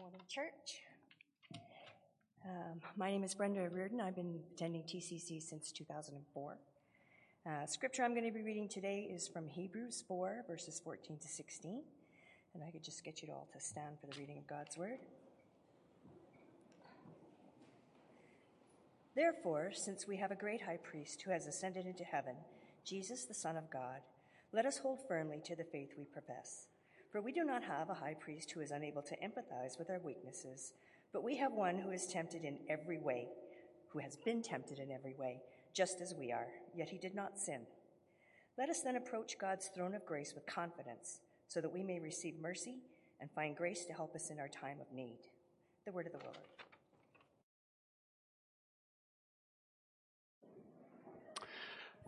morning, church. Um, my name is Brenda Reardon. I've been attending TCC since 2004. Uh, scripture I'm going to be reading today is from Hebrews 4, verses 14 to 16. And I could just get you all to stand for the reading of God's word. Therefore, since we have a great high priest who has ascended into heaven, Jesus, the Son of God, let us hold firmly to the faith we profess. For we do not have a high priest who is unable to empathize with our weaknesses, but we have one who is tempted in every way, who has been tempted in every way, just as we are, yet he did not sin. Let us then approach God's throne of grace with confidence, so that we may receive mercy and find grace to help us in our time of need. The word of the Lord.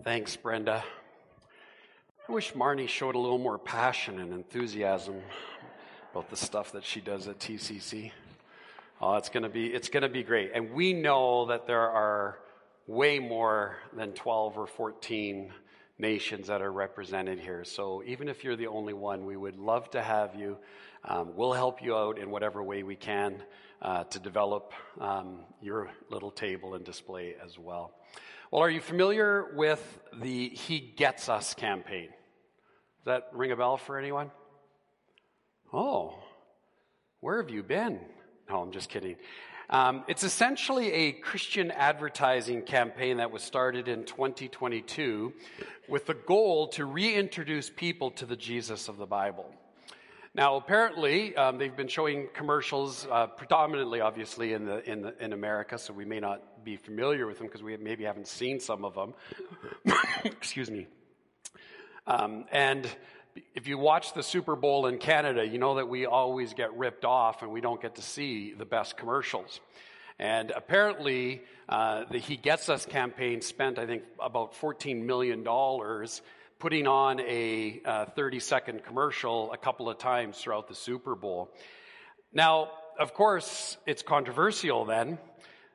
Thanks, Brenda. I wish Marnie showed a little more passion and enthusiasm about the stuff that she does at TCC. Oh, it's gonna be it's gonna be great, and we know that there are way more than 12 or 14 nations that are represented here. So even if you're the only one, we would love to have you. Um, we'll help you out in whatever way we can uh, to develop um, your little table and display as well. Well, are you familiar with the He Gets Us campaign? Does that ring a bell for anyone? Oh, where have you been? No, I'm just kidding. Um, it's essentially a Christian advertising campaign that was started in 2022 with the goal to reintroduce people to the Jesus of the Bible. Now, apparently, um, they've been showing commercials, uh, predominantly, obviously, in the, in the in America. So we may not be familiar with them because we maybe haven't seen some of them. Excuse me. Um, and if you watch the Super Bowl in Canada, you know that we always get ripped off and we don't get to see the best commercials. And apparently, uh, the He Gets Us campaign spent, I think, about $14 million putting on a uh, 30 second commercial a couple of times throughout the Super Bowl. Now, of course, it's controversial then.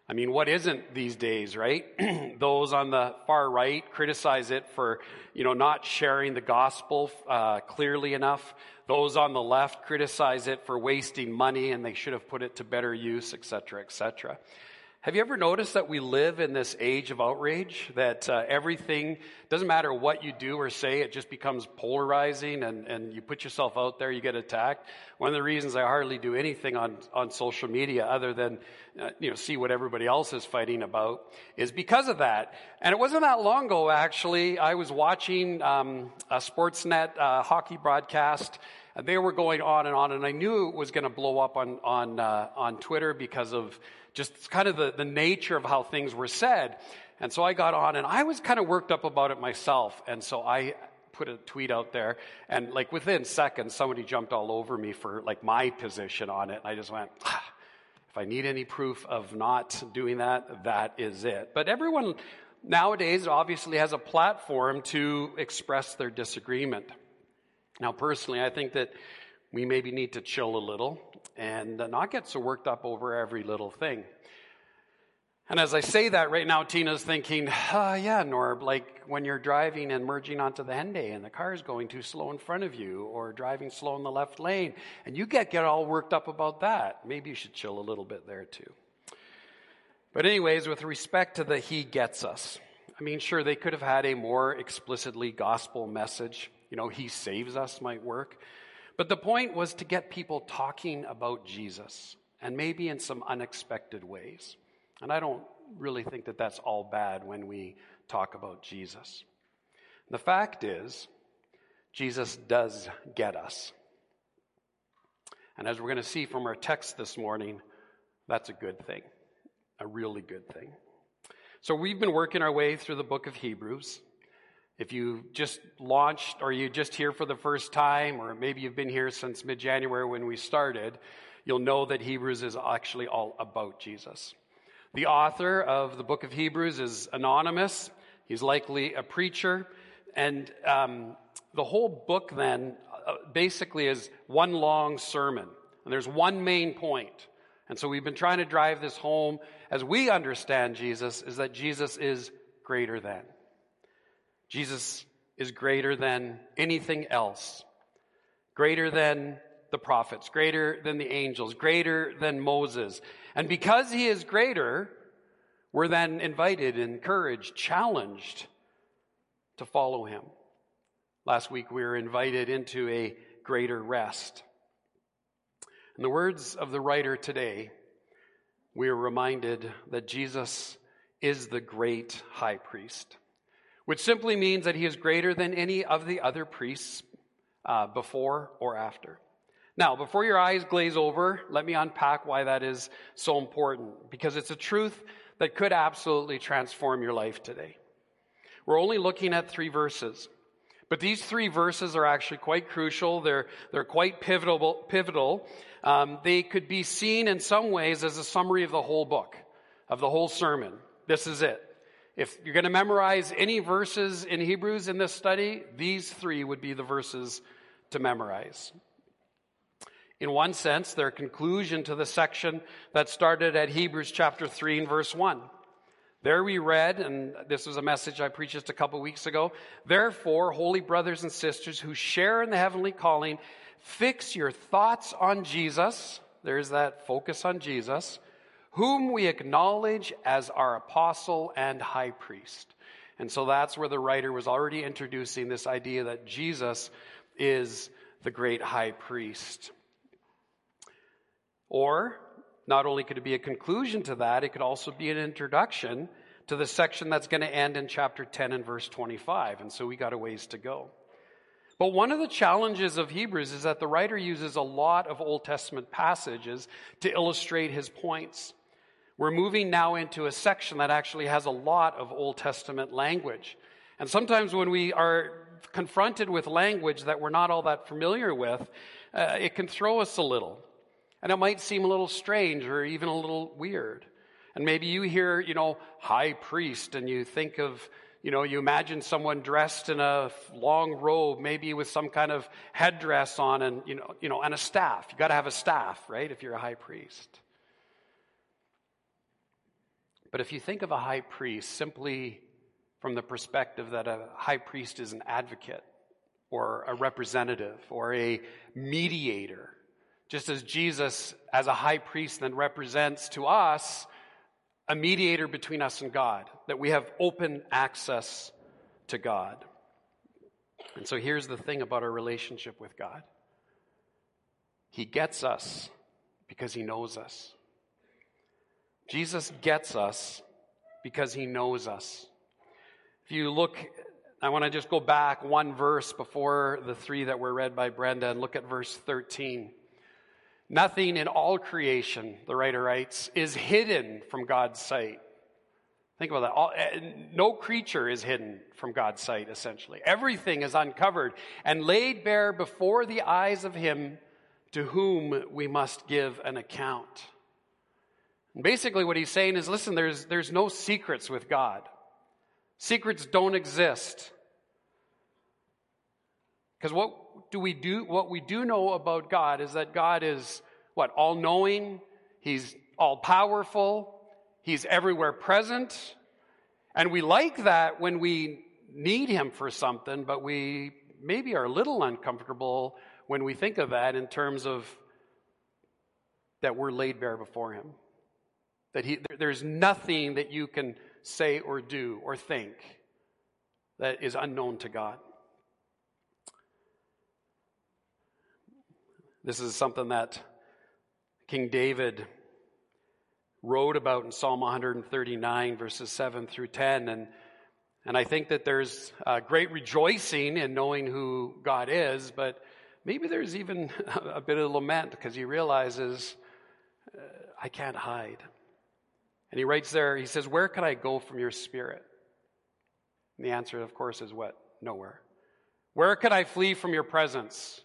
I mean, what isn't these days, right? Those on the far right criticize it for, you know, not sharing the gospel uh, clearly enough. Those on the left criticize it for wasting money and they should have put it to better use, etc., etc. Have you ever noticed that we live in this age of outrage? That uh, everything, doesn't matter what you do or say, it just becomes polarizing and, and you put yourself out there, you get attacked. One of the reasons I hardly do anything on, on social media other than, uh, you know, see what everybody else is fighting about is because of that. And it wasn't that long ago, actually, I was watching um, a Sportsnet uh, hockey broadcast and they were going on and on, and I knew it was going to blow up on on uh, on Twitter because of just kind of the, the nature of how things were said. And so I got on and I was kind of worked up about it myself. And so I put a tweet out there and like within seconds, somebody jumped all over me for like my position on it. And I just went, ah, if I need any proof of not doing that, that is it. But everyone nowadays obviously has a platform to express their disagreement. Now, personally, I think that we maybe need to chill a little and not get so worked up over every little thing. And as I say that right now, Tina's thinking, oh, yeah, Norb, like when you're driving and merging onto the Henday and the car is going too slow in front of you or driving slow in the left lane and you get, get all worked up about that. Maybe you should chill a little bit there too. But anyways, with respect to the He Gets Us, I mean, sure, they could have had a more explicitly gospel message. You know, He saves us might work. But the point was to get people talking about Jesus, and maybe in some unexpected ways. And I don't really think that that's all bad when we talk about Jesus. The fact is, Jesus does get us. And as we're going to see from our text this morning, that's a good thing, a really good thing. So we've been working our way through the book of Hebrews. If you just launched or you just here for the first time, or maybe you've been here since mid January when we started, you'll know that Hebrews is actually all about Jesus. The author of the book of Hebrews is anonymous. He's likely a preacher. And um, the whole book then uh, basically is one long sermon. And there's one main point. And so we've been trying to drive this home as we understand Jesus is that Jesus is greater than. Jesus is greater than anything else, greater than the prophets, greater than the angels, greater than Moses. And because he is greater, we're then invited, encouraged, challenged to follow him. Last week we were invited into a greater rest. In the words of the writer today, we are reminded that Jesus is the great high priest, which simply means that he is greater than any of the other priests uh, before or after. Now, before your eyes glaze over, let me unpack why that is so important, because it's a truth that could absolutely transform your life today. We're only looking at three verses, but these three verses are actually quite crucial. They're, they're quite pivotal. pivotal. Um, they could be seen in some ways as a summary of the whole book, of the whole sermon. This is it. If you're going to memorize any verses in Hebrews in this study, these three would be the verses to memorize. In one sense, they're conclusion to the section that started at Hebrews chapter 3 and verse 1. There we read, and this was a message I preached just a couple weeks ago. Therefore, holy brothers and sisters who share in the heavenly calling, fix your thoughts on Jesus. There's that focus on Jesus, whom we acknowledge as our apostle and high priest. And so that's where the writer was already introducing this idea that Jesus is the great high priest. Or, not only could it be a conclusion to that, it could also be an introduction to the section that's going to end in chapter 10 and verse 25. And so we got a ways to go. But one of the challenges of Hebrews is that the writer uses a lot of Old Testament passages to illustrate his points. We're moving now into a section that actually has a lot of Old Testament language. And sometimes when we are confronted with language that we're not all that familiar with, uh, it can throw us a little. And it might seem a little strange or even a little weird. And maybe you hear, you know, high priest and you think of, you know, you imagine someone dressed in a long robe, maybe with some kind of headdress on and, you know, you know, and a staff. You got to have a staff, right, if you're a high priest. But if you think of a high priest simply from the perspective that a high priest is an advocate or a representative or a mediator, just as Jesus, as a high priest, then represents to us a mediator between us and God, that we have open access to God. And so here's the thing about our relationship with God He gets us because He knows us. Jesus gets us because He knows us. If you look, I want to just go back one verse before the three that were read by Brenda and look at verse 13. Nothing in all creation, the writer writes, is hidden from God's sight. Think about that. All, eh, no creature is hidden from God's sight, essentially. Everything is uncovered and laid bare before the eyes of Him to whom we must give an account. And basically, what he's saying is listen, there's, there's no secrets with God, secrets don't exist. Because what do we do? What we do know about God is that God is what? All knowing. He's all powerful. He's everywhere present. And we like that when we need Him for something, but we maybe are a little uncomfortable when we think of that in terms of that we're laid bare before Him. That he, there's nothing that you can say or do or think that is unknown to God. This is something that King David wrote about in Psalm 139, verses 7 through 10. And, and I think that there's great rejoicing in knowing who God is, but maybe there's even a bit of lament because he realizes, uh, I can't hide. And he writes there, he says, Where could I go from your spirit? And the answer, of course, is what? Nowhere. Where could I flee from your presence?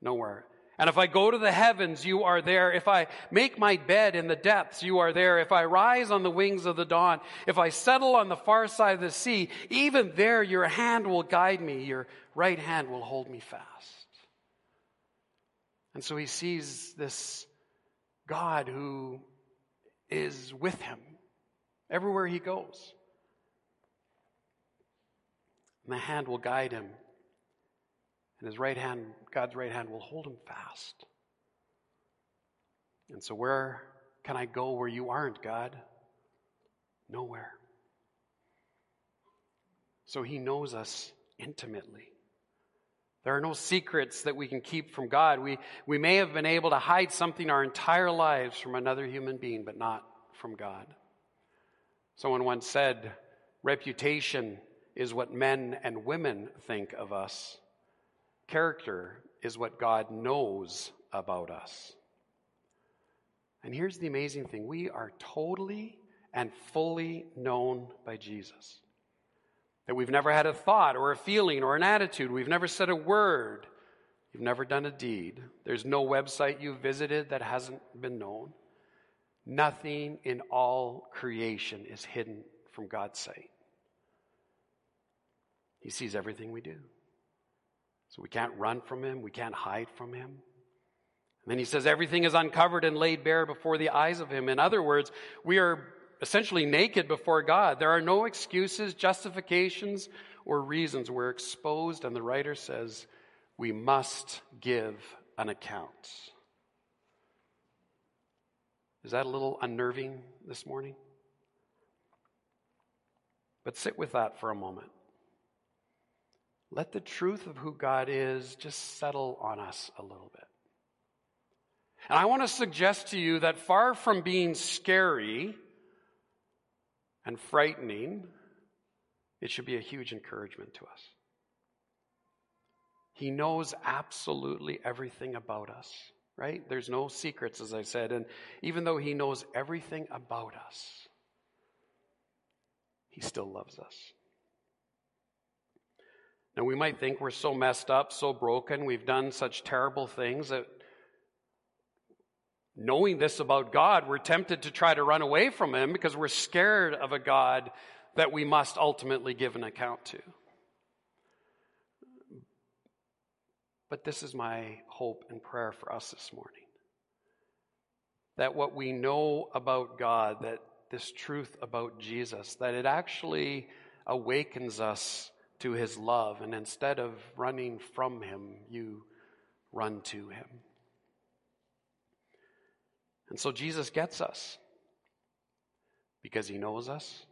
Nowhere. And if I go to the heavens, you are there. If I make my bed in the depths, you are there. If I rise on the wings of the dawn, if I settle on the far side of the sea, even there your hand will guide me, your right hand will hold me fast. And so he sees this God who is with him everywhere he goes. And the hand will guide him And his right hand, God's right hand, will hold him fast. And so, where can I go where you aren't, God? Nowhere. So, he knows us intimately. There are no secrets that we can keep from God. We, we may have been able to hide something our entire lives from another human being, but not from God. Someone once said, Reputation is what men and women think of us, character is what God knows about us. And here's the amazing thing we are totally and fully known by Jesus. That we've never had a thought or a feeling or an attitude. We've never said a word. You've never done a deed. There's no website you've visited that hasn't been known. Nothing in all creation is hidden from God's sight. He sees everything we do. So we can't run from Him, we can't hide from Him. And then He says everything is uncovered and laid bare before the eyes of Him. In other words, we are essentially naked before God. There are no excuses, justifications, or reasons. We're exposed, and the writer says we must give an account. Is that a little unnerving this morning? But sit with that for a moment. Let the truth of who God is just settle on us a little bit. And I want to suggest to you that far from being scary, and frightening, it should be a huge encouragement to us. He knows absolutely everything about us, right? There's no secrets, as I said. And even though He knows everything about us, He still loves us. Now, we might think we're so messed up, so broken, we've done such terrible things that knowing this about God, we're tempted to try to run away from Him because we're scared of a God that we must ultimately give an account to. But this is my hope and prayer for us this morning. That what we know about God, that this truth about Jesus, that it actually awakens us to his love. And instead of running from him, you run to him. And so Jesus gets us because he knows us.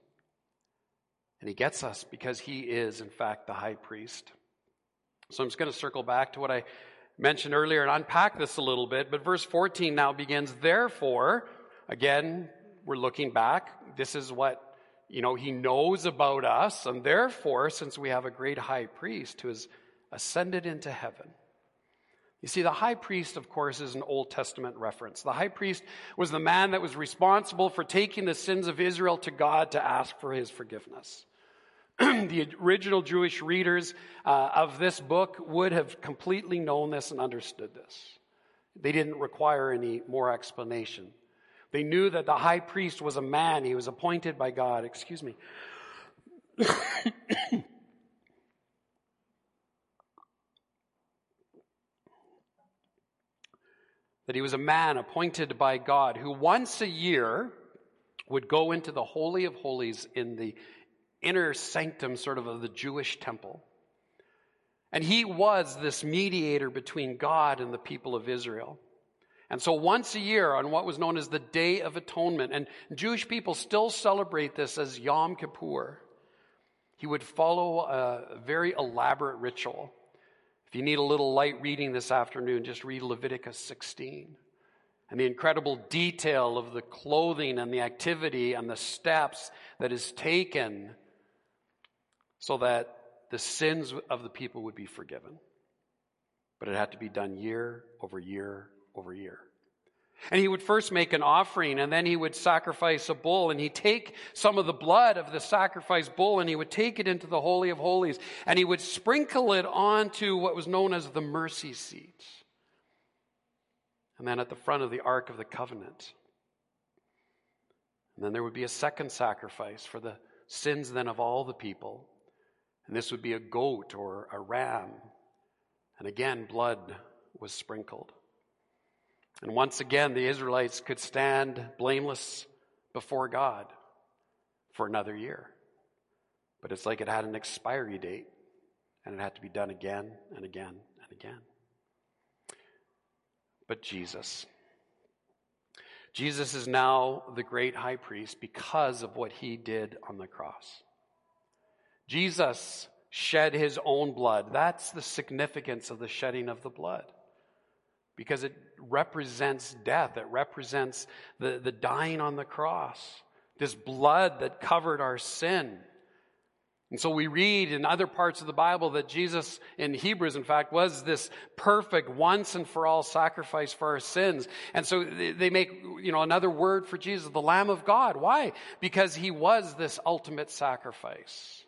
And he gets us because he is, in fact, the high priest. So I'm just going to circle back to what I mentioned earlier and unpack this a little bit. But verse 14 now begins, therefore, again, we're looking back. This is what, you know, he knows about us. And therefore, since we have a great high priest who has ascended into heaven, you see, the high priest, of course, is an Old Testament reference. The high priest was the man that was responsible for taking the sins of Israel to God to ask for his forgiveness. the original Jewish readers uh, of this book would have completely known this and understood this. They didn't require any more explanation. They knew that the high priest was a man, he was appointed by God. Excuse me. that he was a man appointed by God who once a year would go into the Holy of Holies in the inner sanctum, sort of, of the Jewish temple. And he was this mediator between God and the people of Israel. And so once a year on what was known as the Day of Atonement, and Jewish people still celebrate this as Yom Kippur, he would follow a very elaborate ritual. If you need a little light reading this afternoon, just read Leviticus 16 and the incredible detail of the clothing and the activity and the steps that is taken so that the sins of the people would be forgiven. But it had to be done year over year over year. And he would first make an offering and then he would sacrifice a bull and he'd take some of the blood of the sacrificed bull and he would take it into the Holy of Holies and he would sprinkle it onto what was known as the mercy seat. And then at the front of the Ark of the Covenant. And then there would be a second sacrifice for the sins then of all the people. And this would be a goat or a ram. And again, blood was sprinkled. And once again, the Israelites could stand blameless before God for another year. But it's like it had an expiry date, and it had to be done again and again and again. But Jesus. Jesus is now the great high priest because of what he did on the cross. Jesus shed his own blood. That's the significance of the shedding of the blood. Because it represents death, it represents the, the dying on the cross, this blood that covered our sin. And so we read in other parts of the Bible that Jesus, in Hebrews, in fact, was this perfect once and for all sacrifice for our sins. And so they make, you know, another word for Jesus, the Lamb of God. Why? Because he was this ultimate sacrifice.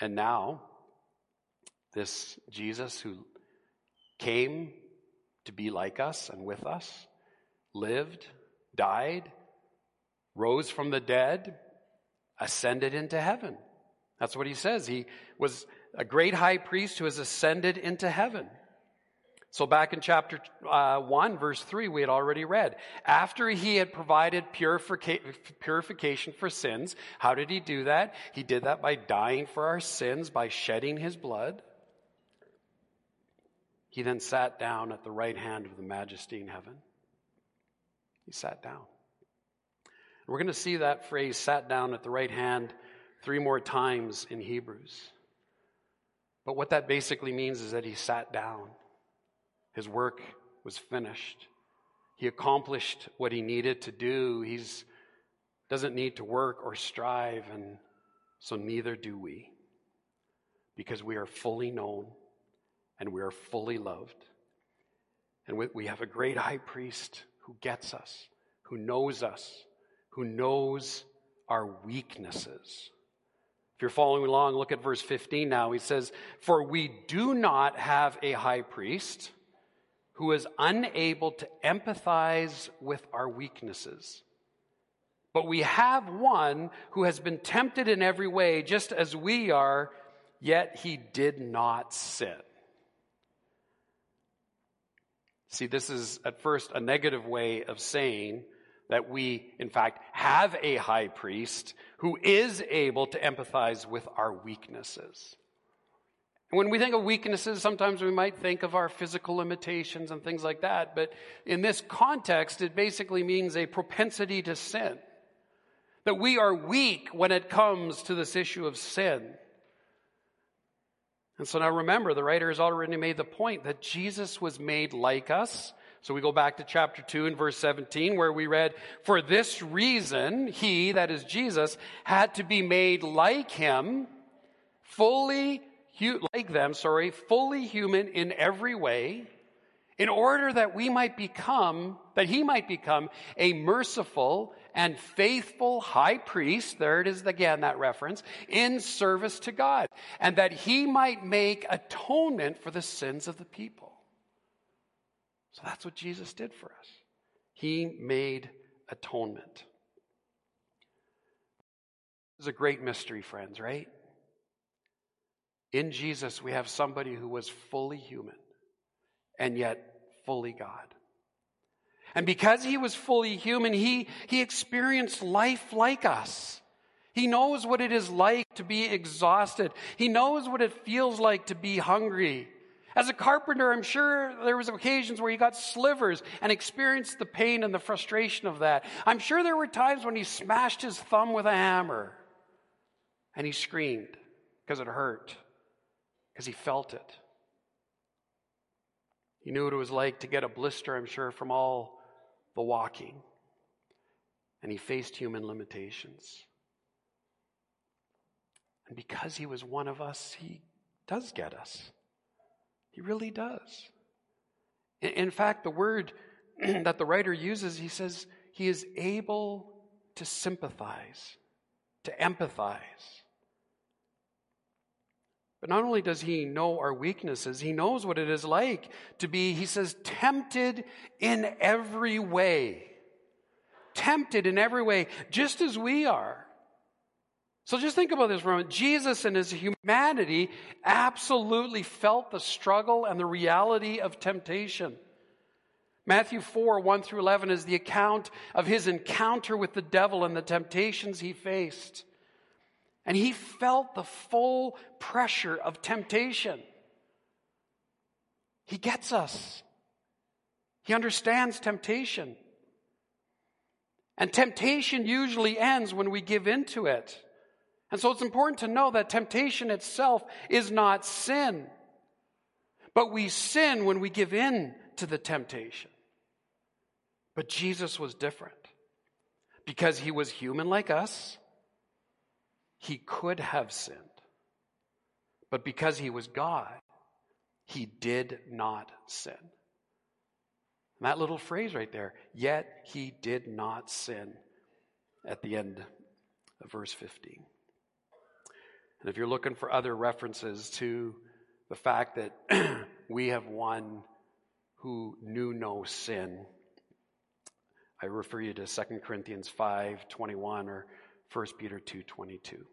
And now, this Jesus who came to be like us and with us, lived, died, rose from the dead, ascended into heaven. That's what he says. He was a great high priest who has ascended into heaven. So, back in chapter uh, 1, verse 3, we had already read. After he had provided purifica- purification for sins, how did he do that? He did that by dying for our sins, by shedding his blood. He then sat down at the right hand of the majesty in heaven. He sat down. We're going to see that phrase, sat down at the right hand, three more times in Hebrews. But what that basically means is that he sat down. His work was finished. He accomplished what he needed to do. He doesn't need to work or strive, and so neither do we. Because we are fully known and we are fully loved. And we have a great high priest who gets us, who knows us, who knows our weaknesses. If you're following along, look at verse 15 now. He says, For we do not have a high priest who is unable to empathize with our weaknesses. But we have one who has been tempted in every way, just as we are, yet he did not sin. See, this is at first a negative way of saying that we, in fact, have a high priest who is able to empathize with our weaknesses. When we think of weaknesses, sometimes we might think of our physical limitations and things like that, but in this context, it basically means a propensity to sin. That we are weak when it comes to this issue of sin. And so now remember, the writer has already made the point that Jesus was made like us. So we go back to chapter 2 and verse 17 where we read, For this reason, he, that is Jesus, had to be made like him, fully, like them, sorry, fully human in every way, in order that we might become, that he might become a merciful and faithful high priest, there it is again, that reference, in service to God, and that he might make atonement for the sins of the people. So that's what Jesus did for us. He made atonement. This is a great mystery, friends, right? In Jesus, we have somebody who was fully human and yet fully God. And because he was fully human, he, he experienced life like us. He knows what it is like to be exhausted. He knows what it feels like to be hungry. As a carpenter, I'm sure there was occasions where he got slivers and experienced the pain and the frustration of that. I'm sure there were times when he smashed his thumb with a hammer and he screamed because it hurt, because he felt it. He knew what it was like to get a blister, I'm sure, from all the walking. And he faced human limitations. And because he was one of us, he does get us. He really does. In fact, the word that the writer uses, he says, he is able to sympathize, to empathize. But not only does he know our weaknesses, he knows what it is like to be, he says, tempted in every way. Tempted in every way, just as we are. So just think about this for a moment. Jesus in his humanity absolutely felt the struggle and the reality of temptation. Matthew 4, 1 through 11 is the account of his encounter with the devil and the temptations he faced. And he felt the full pressure of temptation. He gets us. He understands temptation. And temptation usually ends when we give in to it. And so it's important to know that temptation itself is not sin. But we sin when we give in to the temptation. But Jesus was different. Because he was human like us, he could have sinned. But because he was God, he did not sin. And that little phrase right there, yet he did not sin, at the end of verse 15. And if you're looking for other references to the fact that we have one who knew no sin, I refer you to 2 Corinthians 5:21 or 1 Peter 2:22.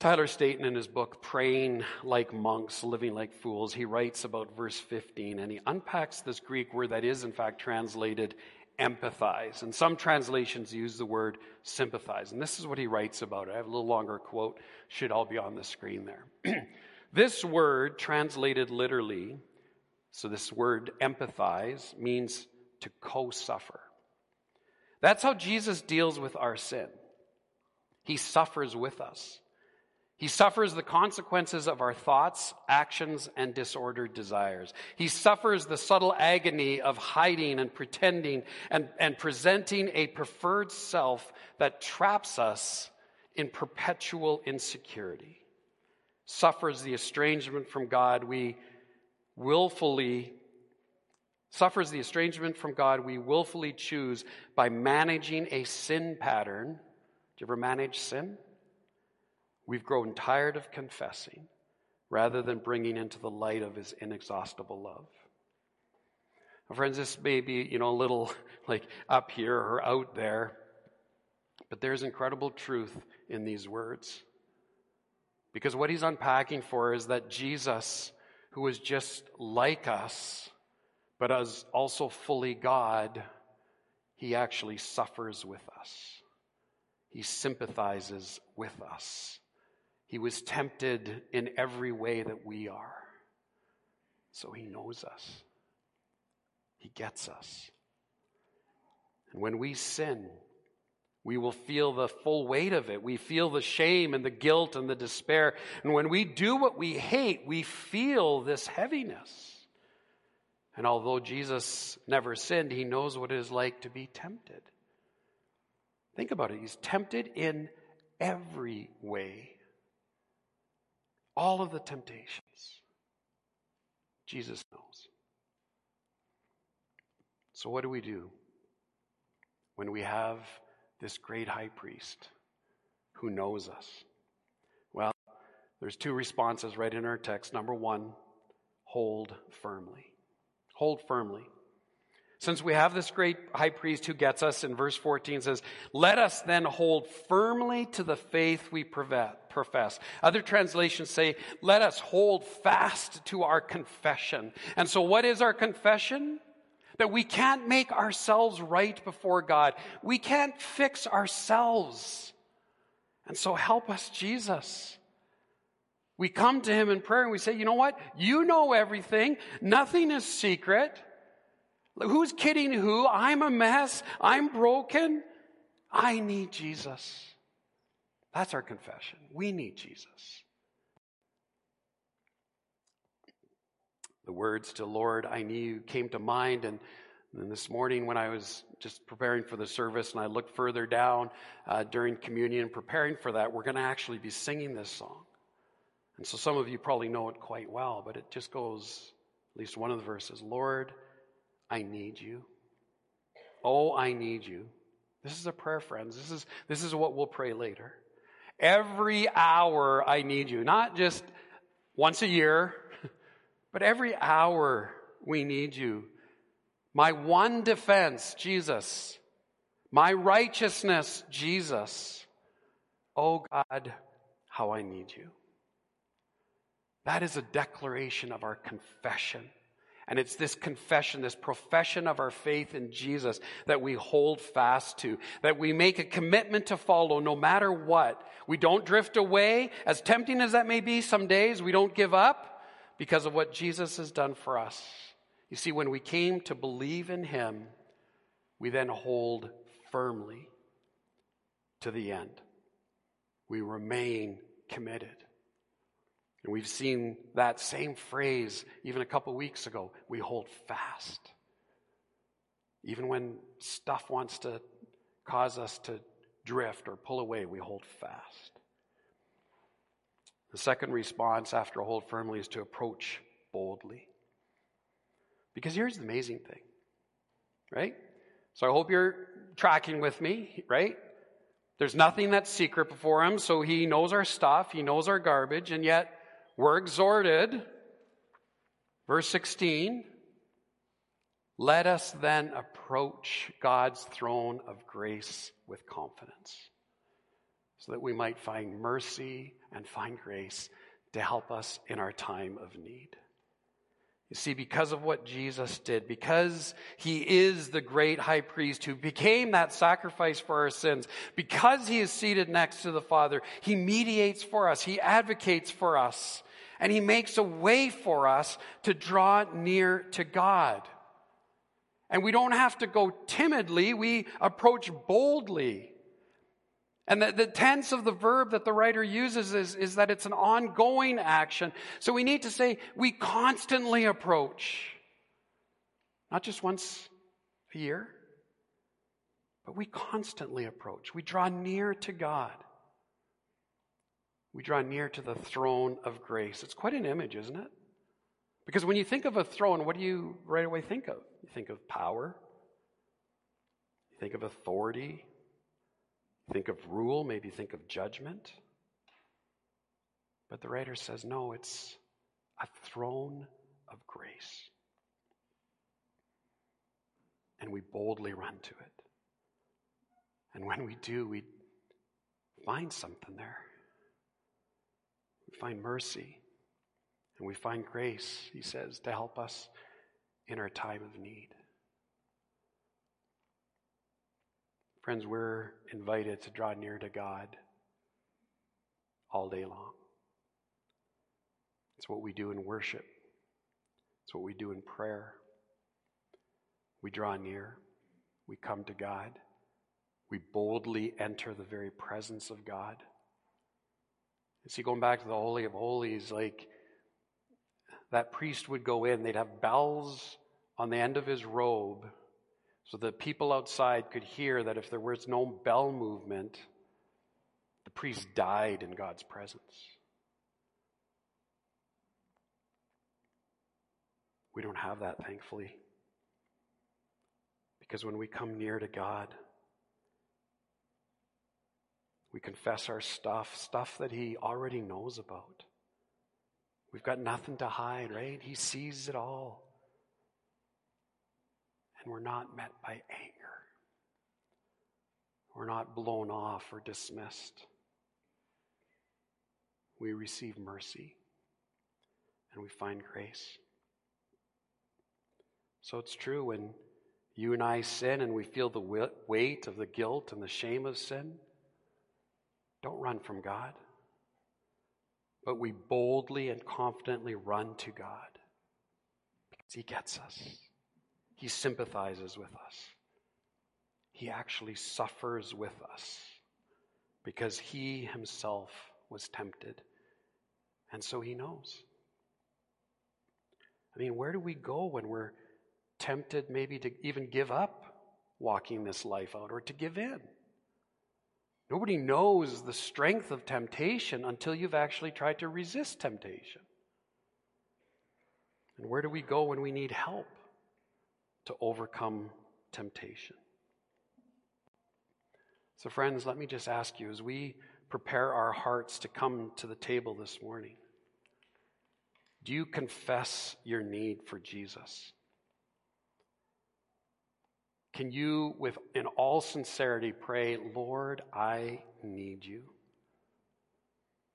Tyler Staton, in his book Praying Like Monks, Living Like Fools, he writes about verse 15 and he unpacks this Greek word that is, in fact, translated empathize. And some translations use the word sympathize. And this is what he writes about it. I have a little longer quote, should all be on the screen there. this word, translated literally, so this word empathize, means to co suffer. That's how Jesus deals with our sin. He suffers with us. He suffers the consequences of our thoughts, actions, and disordered desires. He suffers the subtle agony of hiding and pretending and, and presenting a preferred self that traps us in perpetual insecurity. Suffers the estrangement from God we willfully suffers the estrangement from God we willfully choose by managing a sin pattern. Do you ever manage sin? We've grown tired of confessing rather than bringing into the light of his inexhaustible love. Now, friends, this may be, you know, a little like up here or out there, but there's incredible truth in these words. Because what he's unpacking for is that Jesus, who was just like us, but as also fully God, he actually suffers with us. He sympathizes with us. He was tempted in every way that we are. So he knows us, he gets us. And when we sin, we will feel the full weight of it. We feel the shame and the guilt and the despair. And when we do what we hate, we feel this heaviness. And although Jesus never sinned, he knows what it is like to be tempted. Think about it. He's tempted in every way all of the temptations. Jesus knows. So, what do we do when we have this great high priest who knows us? Well, there's two responses right in our text. Number one, hold firmly. Hold firmly. Since we have this great high priest who gets us in verse 14 says, let us then hold firmly to the faith we profess. Other translations say, let us hold fast to our confession. And so what is our confession? That we can't make ourselves right before God. We can't fix ourselves. And so help us, Jesus. We come to him in prayer and we say, you know what? You know everything. Nothing is secret. Who's kidding who? I'm a mess. I'm broken. I need Jesus. That's our confession. We need Jesus. The words to Lord, I knew came to mind. And, and this morning, when I was just preparing for the service and I looked further down uh, during communion, preparing for that, we're going to actually be singing this song. And so some of you probably know it quite well, but it just goes, at least one of the verses Lord, I need you. Oh, I need you. This is a prayer, friends. This is, this is what we'll pray later. Every hour I need you. Not just once a year, but every hour we need you. My one defense, Jesus. My righteousness, Jesus. Oh God, how I need you. That is a declaration of our confession And it's this confession, this profession of our faith in Jesus that we hold fast to, that we make a commitment to follow no matter what. We don't drift away, as tempting as that may be some days, we don't give up because of what Jesus has done for us. You see, when we came to believe in Him, we then hold firmly to the end. We remain committed. And we've seen that same phrase even a couple weeks ago. We hold fast. Even when stuff wants to cause us to drift or pull away, we hold fast. The second response after hold firmly is to approach boldly. Because here's the amazing thing, right? So I hope you're tracking with me, right? There's nothing that's secret before him, so he knows our stuff, he knows our garbage, and yet we're exhorted, verse 16, let us then approach God's throne of grace with confidence so that we might find mercy and find grace to help us in our time of need. You see, because of what Jesus did, because he is the great high priest who became that sacrifice for our sins, because he is seated next to the Father, he mediates for us, he advocates for us, and he makes a way for us to draw near to God. And we don't have to go timidly, we approach boldly. And the, the, tense of the verb that the writer uses is, is that it's an ongoing action. So we need to say we constantly approach. Not just once a year, but we constantly approach. We draw near to God. We draw near to the throne of grace. It's quite an image, isn't it? Because when you think of a throne, what do you right away think of? You think of power, you think of authority, Think of rule, maybe think of judgment. But the writer says, no, it's a throne of grace. And we boldly run to it. And when we do, we find something there. We find mercy and we find grace, he says, to help us in our time of need. Friends, we're invited to draw near to God all day long. It's what we do in worship, it's what we do in prayer. We draw near, we come to God, we boldly enter the very presence of God. See, going back to the Holy of Holies, like that priest would go in, they'd have bells on the end of his robe so the people outside could hear that if there was no bell movement, the priest died in God's presence. We don't have that, thankfully. Because when we come near to God, we confess our stuff, stuff that He already knows about. We've got nothing to hide, right? He sees it all and we're not met by anger. We're not blown off or dismissed. We receive mercy and we find grace. So it's true when you and I sin and we feel the weight of the guilt and the shame of sin, don't run from God, but we boldly and confidently run to God because He gets us. He sympathizes with us. He actually suffers with us because he himself was tempted. And so he knows. I mean, where do we go when we're tempted maybe to even give up walking this life out or to give in? Nobody knows the strength of temptation until you've actually tried to resist temptation. And where do we go when we need help? To overcome temptation. So, friends, let me just ask you as we prepare our hearts to come to the table this morning, do you confess your need for Jesus? Can you, with in all sincerity, pray, Lord, I need you?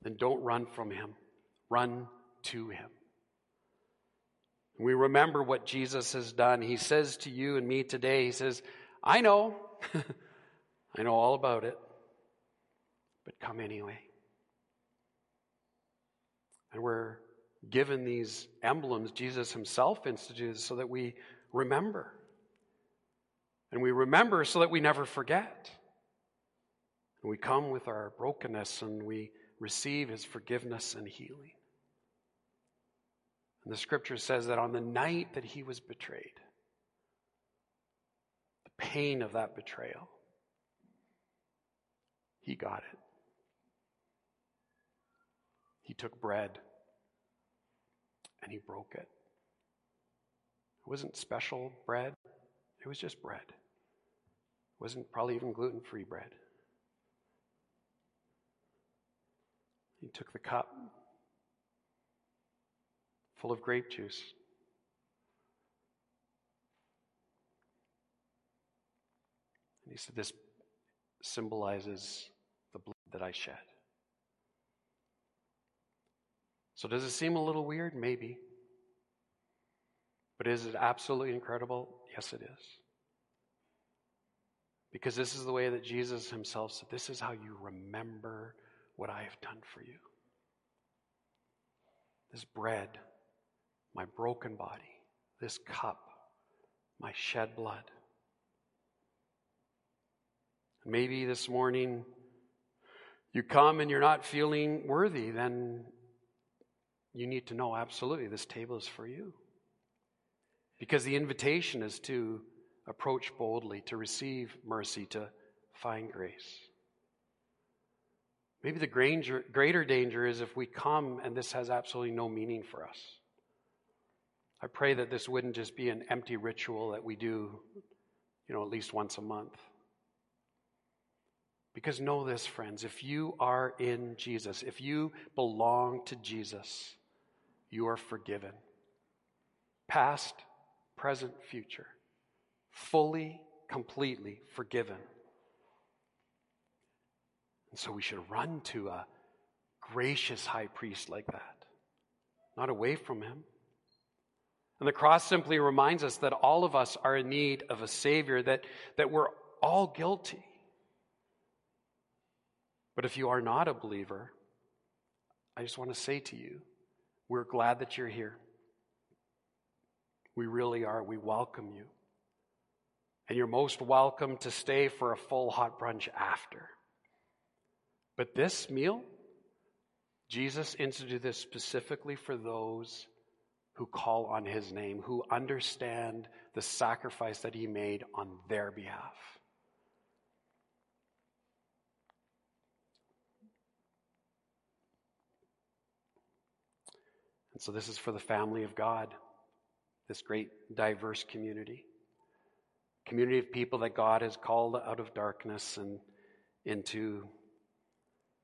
Then don't run from him, run to him. We remember what Jesus has done. He says to you and me today, He says, I know, I know all about it, but come anyway. And we're given these emblems Jesus Himself instituted so that we remember. And we remember so that we never forget. And we come with our brokenness and we receive His forgiveness and healing. And the scripture says that on the night that he was betrayed, the pain of that betrayal, he got it. He took bread and he broke it. It wasn't special bread, it was just bread. It wasn't probably even gluten free bread. He took the cup full of grape juice. And he said, This symbolizes the blood that I shed. So, does it seem a little weird? Maybe. But is it absolutely incredible? Yes, it is. Because this is the way that Jesus himself said, This is how you remember what I have done for you. This bread my broken body, this cup, my shed blood. Maybe this morning you come and you're not feeling worthy, then you need to know absolutely this table is for you. Because the invitation is to approach boldly, to receive mercy, to find grace. Maybe the greater danger is if we come and this has absolutely no meaning for us. I pray that this wouldn't just be an empty ritual that we do, you know, at least once a month. Because know this, friends, if you are in Jesus, if you belong to Jesus, you are forgiven. Past, present, future. Fully, completely forgiven. And so we should run to a gracious high priest like that, not away from him. And the cross simply reminds us that all of us are in need of a Savior, that, that we're all guilty. But if you are not a believer, I just want to say to you, we're glad that you're here. We really are. We welcome you. And you're most welcome to stay for a full hot brunch after. But this meal, Jesus instituted this specifically for those who call on his name, who understand the sacrifice that he made on their behalf. And so, this is for the family of God, this great diverse community. Community of people that God has called out of darkness and into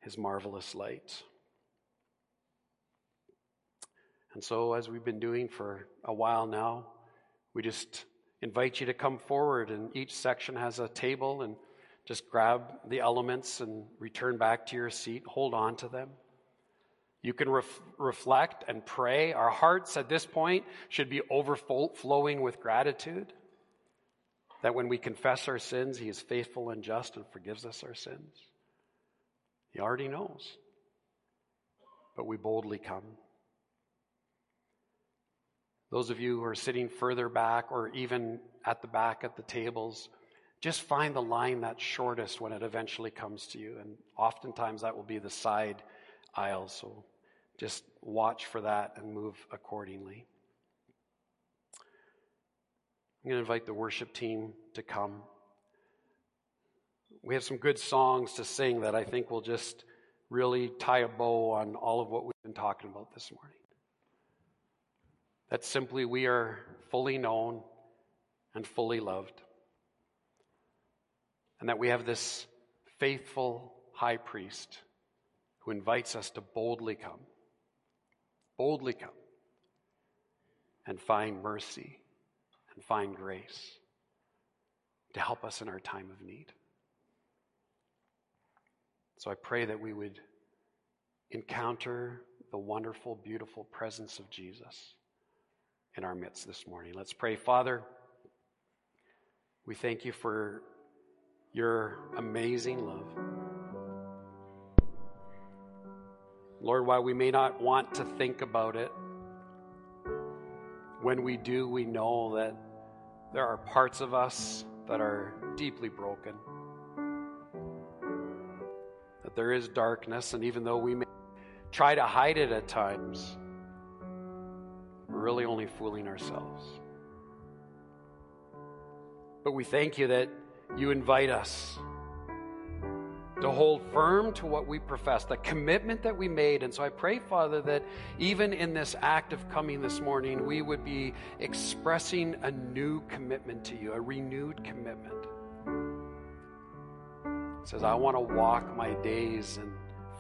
his marvelous light. And so, as we've been doing for a while now, we just invite you to come forward, and each section has a table, and just grab the elements and return back to your seat. Hold on to them. You can ref- reflect and pray. Our hearts at this point should be overflowing with gratitude that when we confess our sins, He is faithful and just and forgives us our sins. He already knows. But we boldly come. Those of you who are sitting further back or even at the back at the tables, just find the line that's shortest when it eventually comes to you. And oftentimes that will be the side aisle. So just watch for that and move accordingly. I'm going to invite the worship team to come. We have some good songs to sing that I think will just really tie a bow on all of what we've been talking about this morning. That simply we are fully known and fully loved. And that we have this faithful high priest who invites us to boldly come, boldly come and find mercy and find grace to help us in our time of need. So I pray that we would encounter the wonderful, beautiful presence of Jesus in our midst this morning. Let's pray. Father, we thank you for your amazing love. Lord, while we may not want to think about it, when we do, we know that there are parts of us that are deeply broken. That there is darkness, and even though we may try to hide it at times, really only fooling ourselves. But we thank you that you invite us to hold firm to what we profess, the commitment that we made. And so I pray, Father, that even in this act of coming this morning, we would be expressing a new commitment to you, a renewed commitment. It says, I want to walk my days in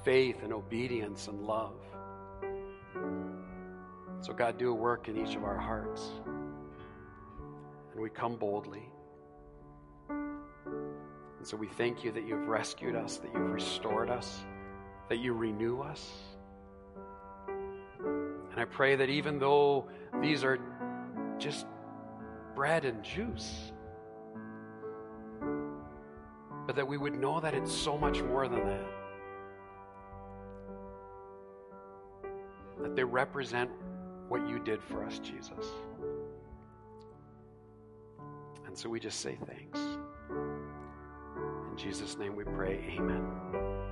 faith and obedience and love. So, God, do a work in each of our hearts. And we come boldly. And so we thank you that you've rescued us, that you've restored us, that you renew us. And I pray that even though these are just bread and juice, but that we would know that it's so much more than that. That they represent what you did for us, Jesus. And so we just say thanks. In Jesus' name we pray, amen.